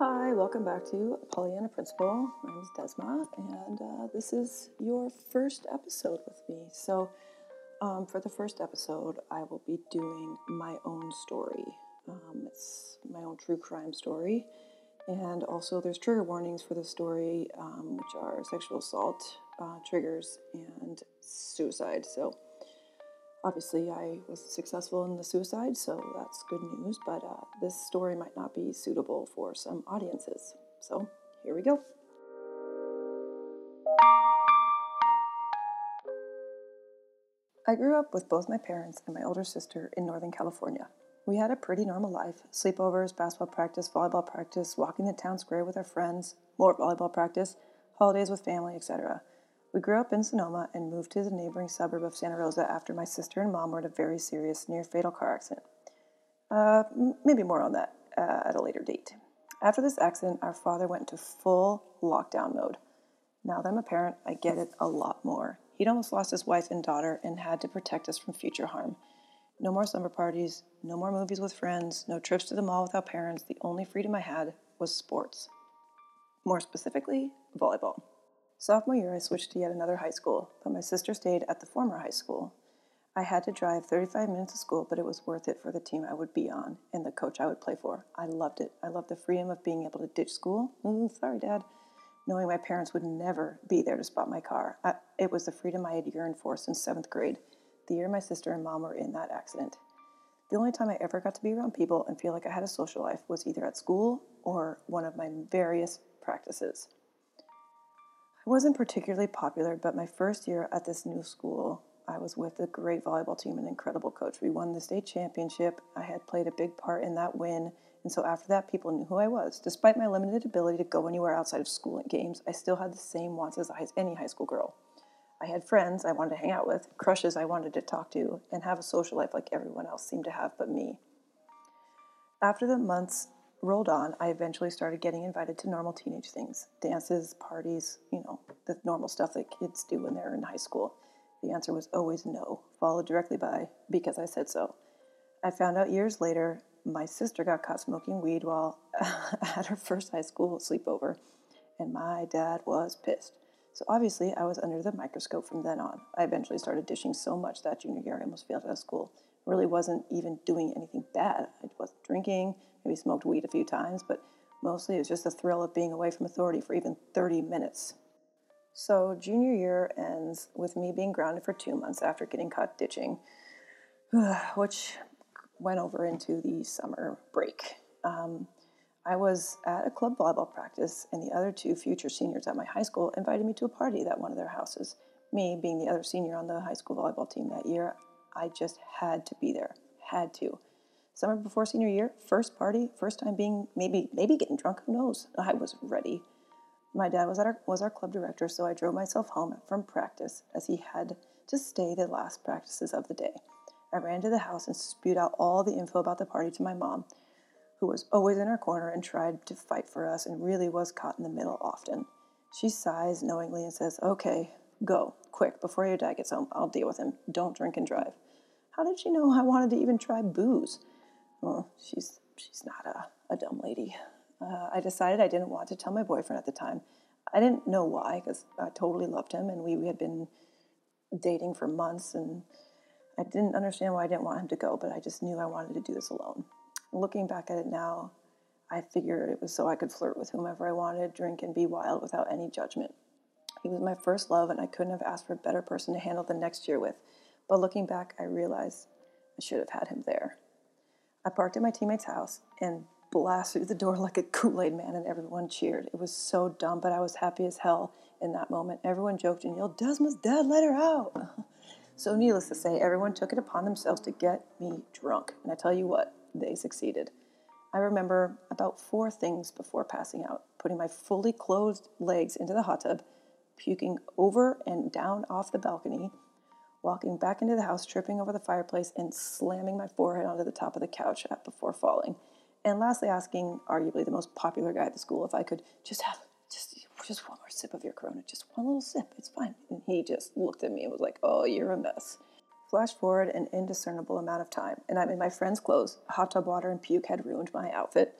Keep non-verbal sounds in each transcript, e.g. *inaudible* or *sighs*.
Hi, welcome back to Pollyanna Principle. My name is Desma, and uh, this is your first episode with me. So, um, for the first episode, I will be doing my own story. Um, it's my own true crime story, and also there's trigger warnings for the story, um, which are sexual assault uh, triggers and suicide. So, obviously I was successful in the suicide, so that's good news, but uh, this story might not be suitable for some audiences. So here we go. I grew up with both my parents and my older sister in Northern California. We had a pretty normal life sleepovers, basketball practice, volleyball practice, walking the town square with our friends, more volleyball practice, holidays with family, etc. We grew up in Sonoma and moved to the neighboring suburb of Santa Rosa after my sister and mom were in a very serious, near fatal car accident. Uh, maybe more on that uh, at a later date. After this accident, our father went into full lockdown mode. Now that I'm a parent, I get it a lot more. He'd almost lost his wife and daughter and had to protect us from future harm. No more summer parties, no more movies with friends, no trips to the mall without parents. The only freedom I had was sports. More specifically, volleyball. Sophomore year, I switched to yet another high school, but my sister stayed at the former high school. I had to drive 35 minutes to school, but it was worth it for the team I would be on and the coach I would play for. I loved it. I loved the freedom of being able to ditch school. Mm, sorry, Dad. Knowing my parents would never be there to spot my car. I, it was the freedom I had yearned for since seventh grade, the year my sister and mom were in that accident. The only time I ever got to be around people and feel like I had a social life was either at school or one of my various practices. Wasn't particularly popular, but my first year at this new school, I was with a great volleyball team and an incredible coach. We won the state championship. I had played a big part in that win. And so after that, people knew who I was. Despite my limited ability to go anywhere outside of school and games, I still had the same wants as any high school girl. I had friends I wanted to hang out with, crushes I wanted to talk to, and have a social life like everyone else seemed to have but me. After the months rolled on, I eventually started getting invited to normal teenage things dances, parties, you know, the normal stuff that kids do when they're in high school. The answer was always no, followed directly by because I said so. I found out years later my sister got caught smoking weed while *laughs* at her first high school sleepover, and my dad was pissed. So obviously, I was under the microscope from then on. I eventually started dishing so much that junior year I almost failed out of school. Really wasn't even doing anything bad. I wasn't drinking, maybe smoked weed a few times, but mostly it was just the thrill of being away from authority for even 30 minutes. So, junior year ends with me being grounded for two months after getting caught ditching, *sighs* which went over into the summer break. Um, I was at a club volleyball practice, and the other two future seniors at my high school invited me to a party at one of their houses. Me, being the other senior on the high school volleyball team that year, I just had to be there. Had to summer before senior year, first party, first time being maybe maybe getting drunk. Who knows? I was ready. My dad was our was our club director, so I drove myself home from practice as he had to stay the last practices of the day. I ran to the house and spewed out all the info about the party to my mom, who was always in our corner and tried to fight for us and really was caught in the middle often. She sighs knowingly and says, Okay, go, quick, before your dad gets home. I'll deal with him. Don't drink and drive. How did she know I wanted to even try booze? well, she's she's not a, a dumb lady. Uh, I decided I didn't want to tell my boyfriend at the time. I didn't know why because I totally loved him and we, we had been dating for months and I didn't understand why I didn't want him to go, but I just knew I wanted to do this alone. Looking back at it now, I figured it was so I could flirt with whomever I wanted, drink, and be wild without any judgment. He was my first love, and I couldn't have asked for a better person to handle the next year with. But looking back, I realized I should have had him there. I parked at my teammate's house and blasted through the door *laughs* like a Kool Aid man, and everyone cheered. It was so dumb, but I was happy as hell in that moment. Everyone joked and yelled, Desma's dead, let her out. *laughs* so, needless to say, everyone took it upon themselves to get me drunk. And I tell you what, they succeeded. I remember about four things before passing out putting my fully closed legs into the hot tub, puking over and down off the balcony walking back into the house, tripping over the fireplace, and slamming my forehead onto the top of the couch before falling. And lastly, asking arguably the most popular guy at the school if I could just have just just one more sip of your Corona, just one little sip, it's fine. And he just looked at me and was like, "Oh, you're a mess." Flash forward an indiscernible amount of time, and I'm in my friend's clothes. Hot tub water and puke had ruined my outfit.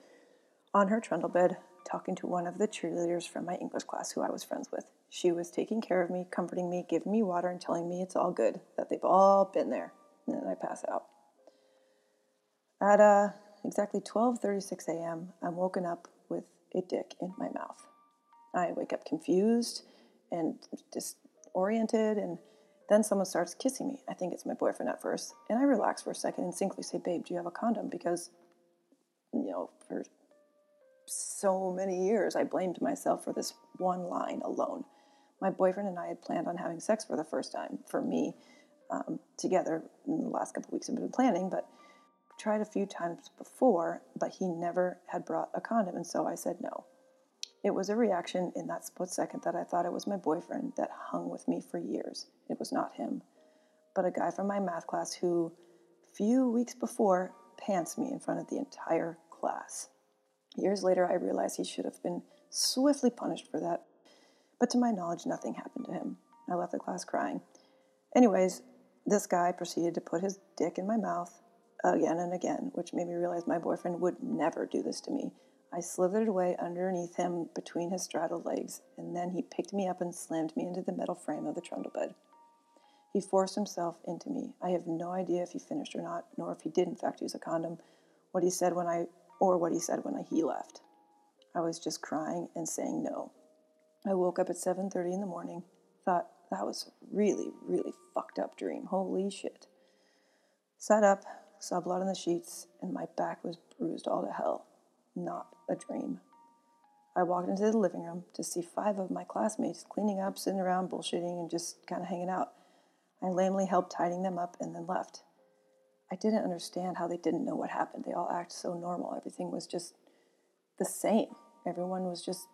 On her trundle bed, talking to one of the cheerleaders from my English class who I was friends with. She was taking care of me, comforting me, giving me water, and telling me it's all good, that they've all been there. And then I pass out. At uh, exactly 12:36 a.m., I'm woken up with a dick in my mouth. I wake up confused and disoriented, and then someone starts kissing me. I think it's my boyfriend at first, and I relax for a second and simply say, "Babe, do you have a condom?" Because, you know, for so many years, I blamed myself for this one line alone. My boyfriend and I had planned on having sex for the first time for me um, together in the last couple weeks. I've been planning, but tried a few times before, but he never had brought a condom, and so I said no. It was a reaction in that split second that I thought it was my boyfriend that hung with me for years. It was not him, but a guy from my math class who, few weeks before, pants me in front of the entire class. Years later, I realized he should have been swiftly punished for that, but to my knowledge, nothing happened to him. I left the class crying. Anyways, this guy proceeded to put his dick in my mouth again and again, which made me realize my boyfriend would never do this to me. I slithered away underneath him between his straddled legs, and then he picked me up and slammed me into the metal frame of the trundle bed. He forced himself into me. I have no idea if he finished or not, nor if he did in fact use a condom, what he said when I or what he said when I, he left. I was just crying and saying no. I woke up at 7:30 in the morning, thought that was really really fucked up dream. Holy shit. Sat up, saw blood on the sheets, and my back was bruised all to hell. Not a dream. I walked into the living room to see five of my classmates cleaning up, sitting around, bullshitting, and just kind of hanging out. I lamely helped tidying them up and then left. I didn't understand how they didn't know what happened. They all act so normal. Everything was just the same. Everyone was just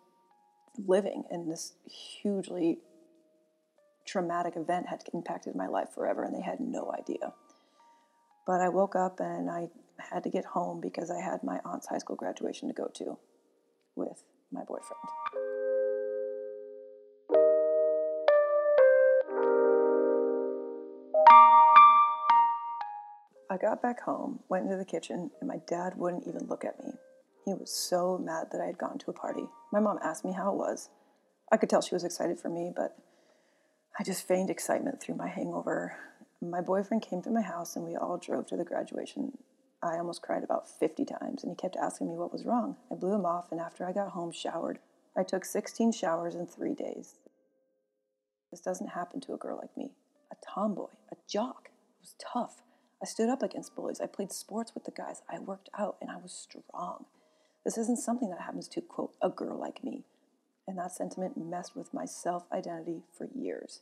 living, and this hugely traumatic event had impacted my life forever, and they had no idea. But I woke up and I had to get home because I had my aunt's high school graduation to go to with my boyfriend. I got back home, went into the kitchen, and my dad wouldn't even look at me. He was so mad that I had gone to a party. My mom asked me how it was. I could tell she was excited for me, but I just feigned excitement through my hangover my boyfriend came to my house and we all drove to the graduation. I almost cried about 50 times and he kept asking me what was wrong. I blew him off and after I got home, showered. I took 16 showers in three days. This doesn't happen to a girl like me. A tomboy, a jock. It was tough. I stood up against bullies. I played sports with the guys. I worked out and I was strong. This isn't something that happens to, quote, a girl like me. And that sentiment messed with my self identity for years.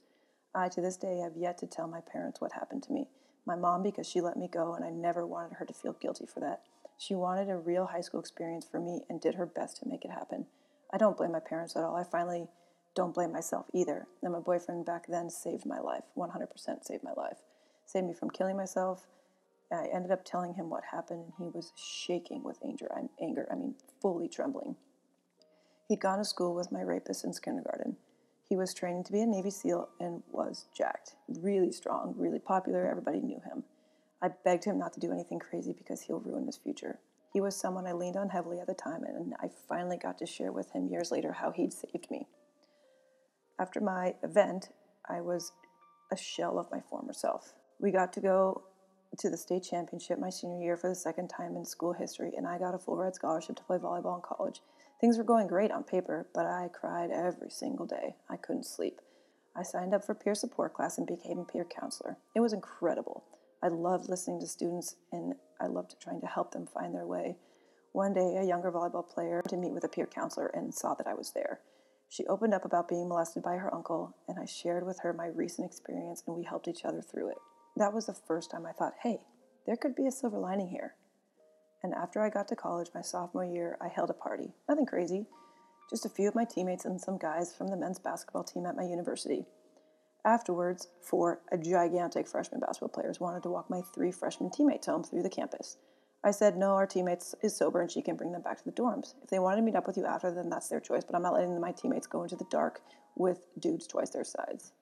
I, to this day, have yet to tell my parents what happened to me. My mom, because she let me go, and I never wanted her to feel guilty for that. She wanted a real high school experience for me and did her best to make it happen. I don't blame my parents at all. I finally don't blame myself either. And my boyfriend back then saved my life 100% saved my life. Saved me from killing myself. I ended up telling him what happened, and he was shaking with anger. I'm anger. I mean, fully trembling. He'd gone to school with my rapist since kindergarten. He was training to be a Navy SEAL and was jacked. Really strong, really popular. Everybody knew him. I begged him not to do anything crazy because he'll ruin his future. He was someone I leaned on heavily at the time, and I finally got to share with him years later how he'd saved me. After my event, I was a shell of my former self. We got to go to the state championship my senior year for the second time in school history, and I got a full ride scholarship to play volleyball in college. Things were going great on paper, but I cried every single day. I couldn't sleep. I signed up for peer support class and became a peer counselor. It was incredible. I loved listening to students and I loved trying to help them find their way. One day, a younger volleyball player to meet with a peer counselor and saw that I was there. She opened up about being molested by her uncle, and I shared with her my recent experience, and we helped each other through it. That was the first time I thought, hey, there could be a silver lining here. And after I got to college my sophomore year, I held a party. Nothing crazy, just a few of my teammates and some guys from the men's basketball team at my university. Afterwards, four gigantic freshman basketball players wanted to walk my three freshman teammates home through the campus. I said, no, our teammates is sober and she can bring them back to the dorms. If they wanted to meet up with you after, then that's their choice, but I'm not letting my teammates go into the dark with dudes twice their size.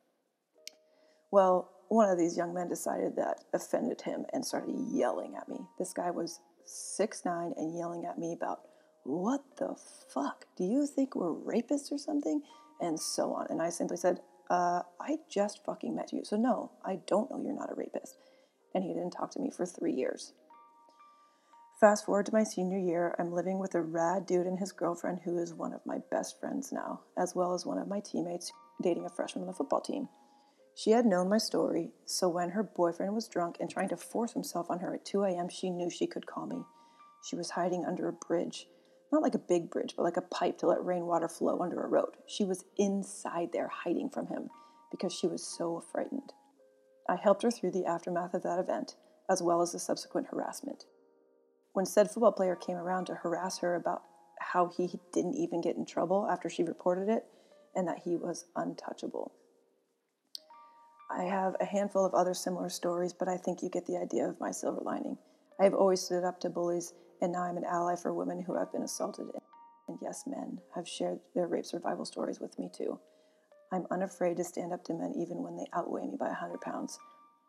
Well, one of these young men decided that offended him and started yelling at me. This guy was six nine and yelling at me about What the fuck? Do you think we're rapists or something? And so on. And I simply said, uh, I just fucking met you. So no, I don't know you're not a rapist. And he didn't talk to me for three years. Fast forward to my senior year, I'm living with a rad dude and his girlfriend, who is one of my best friends now, as well as one of my teammates dating a freshman on the football team. She had known my story, so when her boyfriend was drunk and trying to force himself on her at 2 a.m., she knew she could call me. She was hiding under a bridge. Not like a big bridge, but like a pipe to let rainwater flow under a road. She was inside there hiding from him because she was so frightened. I helped her through the aftermath of that event, as well as the subsequent harassment when said football player came around to harass her about how he didn't even get in trouble after she reported it and that he was untouchable. I have a handful of other similar stories, but I think you get the idea of my silver lining. I have always stood up to bullies, and now I'm an ally for women who have been assaulted. And yes, men have shared their rape survival stories with me too. I'm unafraid to stand up to men even when they outweigh me by a 100 pounds.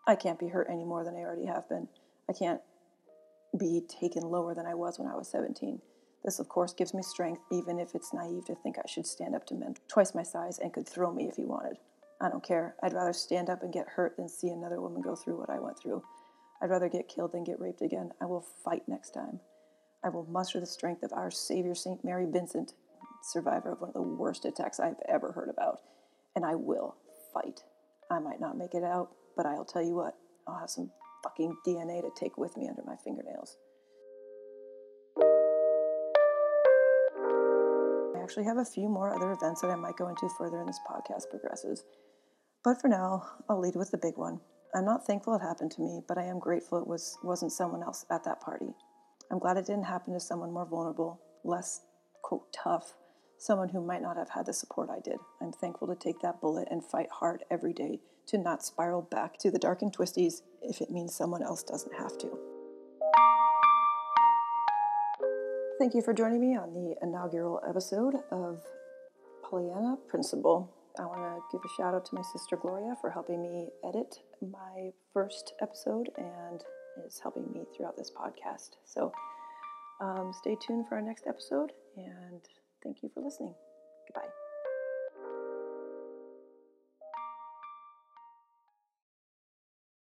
I can't be hurt any more than I already have been. I can't be taken lower than I was when I was 17. This, of course, gives me strength, even if it's naive to think I should stand up to men twice my size and could throw me if he wanted. I don't care. I'd rather stand up and get hurt than see another woman go through what I went through. I'd rather get killed than get raped again. I will fight next time. I will muster the strength of our Savior, St. Mary Vincent, survivor of one of the worst attacks I've ever heard about. And I will fight. I might not make it out, but I'll tell you what, I'll have some fucking DNA to take with me under my fingernails. I actually have a few more other events that I might go into further in this podcast progresses. But for now, I'll lead with the big one. I'm not thankful it happened to me, but I am grateful it was wasn't someone else at that party. I'm glad it didn't happen to someone more vulnerable, less quote tough, someone who might not have had the support I did. I'm thankful to take that bullet and fight hard every day to not spiral back to the dark and twisties if it means someone else doesn't have to. Thank you for joining me on the inaugural episode of Pollyanna Principle. I want to give a shout out to my sister Gloria for helping me edit my first episode and is helping me throughout this podcast. So um, stay tuned for our next episode and thank you for listening. Goodbye.